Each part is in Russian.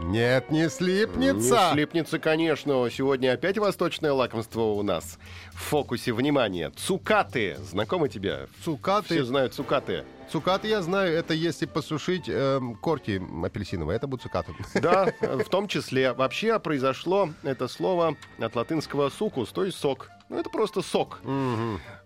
Нет, не слипнется. Не слипнется, конечно. Сегодня опять восточное лакомство у нас. В фокусе внимания. Цукаты. Знакомы тебе? Цукаты. Все знают цукаты. Цукаты я знаю, это если посушить эм, корки апельсиновые, это будут цукаты. Да, в том числе. Вообще произошло это слово от латинского сукус, то есть сок. Ну, это просто сок.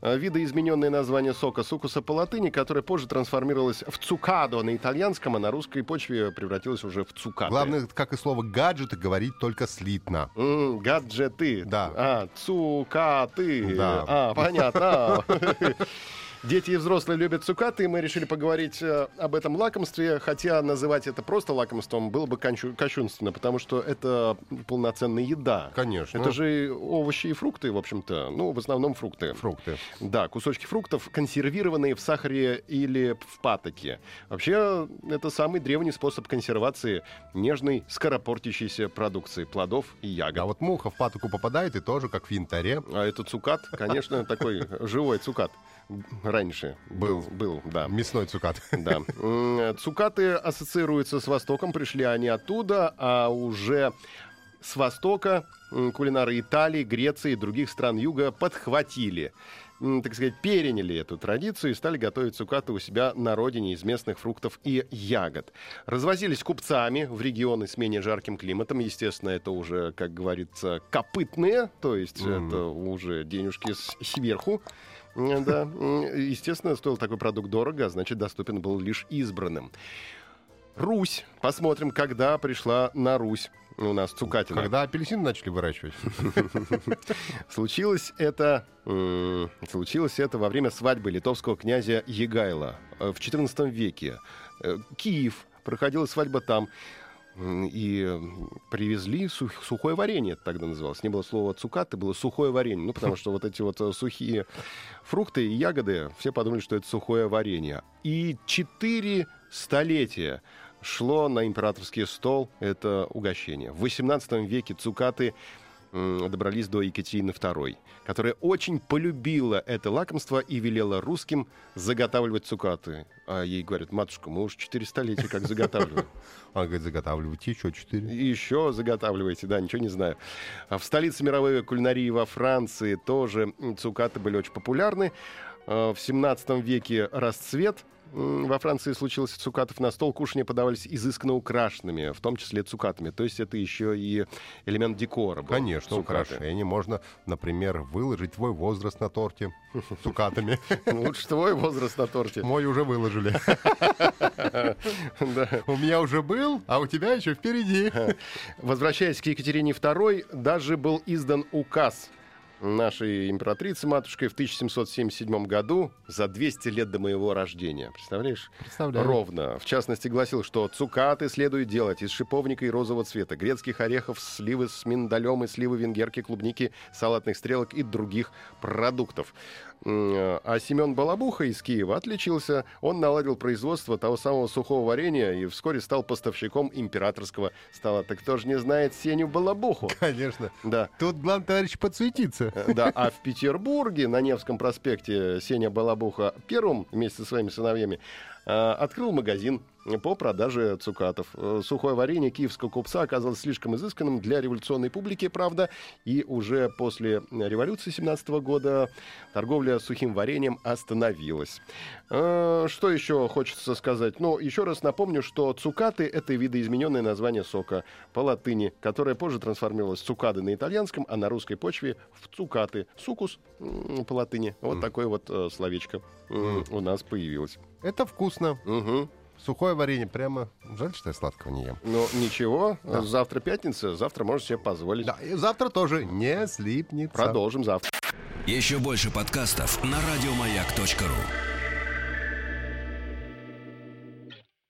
Э, Видоизмененное название сока сукуса по латыни, которое позже трансформировалось в цукадо на итальянском, а на русской почве превратилось уже в цукаты. Главное, как и слово гаджеты, говорить только слитно. М, гаджеты. Да. А, цукаты. Да. А, понятно. Дети и взрослые любят цукаты, и мы решили поговорить э, об этом лакомстве, хотя называть это просто лакомством было бы кончу- кощунственно, потому что это полноценная еда. Конечно. Это же овощи и фрукты, в общем-то. Ну, в основном фрукты. Фрукты. Да, кусочки фруктов, консервированные в сахаре или в патоке. Вообще, это самый древний способ консервации нежной, скоропортящейся продукции плодов и ягод. А вот муха в патоку попадает и тоже, как в янтаре. А это цукат, конечно, такой живой цукат. Раньше был, был, да. Мясной цукат. Да. М, Цукаты ассоциируются с Востоком, пришли они оттуда, а уже с Востока кулинары Италии, Греции и других стран Юга подхватили, так сказать, переняли эту традицию и стали готовить цукаты у себя на родине из местных фруктов и ягод. Развозились купцами в регионы с менее жарким климатом. Естественно, это уже, как говорится, копытные, то есть это уже денежки с- сверху. Да, естественно, стоил такой продукт дорого, а значит, доступен был лишь избранным. Русь. Посмотрим, когда пришла на Русь у нас цукатина. Когда апельсины начали выращивать. Случилось это, случилось это во время свадьбы литовского князя Егайла э, в XIV веке. Э, Киев. Проходила свадьба там. И привезли сух- сухое варенье, это тогда называлось. Не было слова цукаты, было сухое варенье. Ну, потому что вот эти вот э, сухие фрукты и ягоды, все подумали, что это сухое варенье. И четыре столетия шло на императорский стол это угощение. В XVIII веке цукаты добрались до Екатерины II, которая очень полюбила это лакомство и велела русским заготавливать цукаты. А ей говорят, матушка, мы уже четыре столетия как заготавливаем. Он говорит, заготавливайте еще четыре. Еще заготавливаете, да, ничего не знаю. А в столице мировой кулинарии во Франции тоже цукаты были очень популярны. А В 17 веке расцвет во Франции случился цукатов на стол. Кушания подавались изысканно украшенными, в том числе цукатами. То есть это еще и элемент декора был. Конечно, цукаты. украшение. Можно, например, выложить твой возраст на торте цукатами. Лучше твой возраст на торте. Мой уже выложили. У меня уже был, а у тебя еще впереди. Возвращаясь к Екатерине II, даже был издан указ нашей императрицы матушкой в 1777 году за 200 лет до моего рождения. Представляешь? Представляю. Ровно. В частности, гласил, что цукаты следует делать из шиповника и розового цвета, грецких орехов, сливы с миндалем и сливы венгерки, клубники, салатных стрелок и других продуктов. А Семен Балабуха из Киева отличился. Он наладил производство того самого сухого варенья и вскоре стал поставщиком императорского стола. Так кто же не знает Сеню Балабуху? Конечно. Да. Тут главный товарищ подсуетиться. Да, а в Петербурге на Невском проспекте Сеня Балабуха первым вместе со своими сыновьями э, открыл магазин по продаже цукатов. Э, Сухое варенье киевского купца оказалось слишком изысканным для революционной публики, правда, и уже после революции 17 года торговля сухим вареньем остановилась. Э, Что еще хочется сказать? Ну, еще раз напомню, что цукаты — это видоизмененное название сока по латыни, которое позже трансформировалось в цукады на итальянском, а на русской почве в цукаты. Сукус по латыни. Вот такое вот э, словечко м, у нас появилось. Это вкусно. Мгм. Сухое варенье прямо... Жаль, что я сладкого не ем. Ну, ничего, завтра пятница, завтра можешь себе позволить. Да, и завтра тоже не слипнется. Продолжим завтра. Еще больше подкастов на радиомаяк.ру.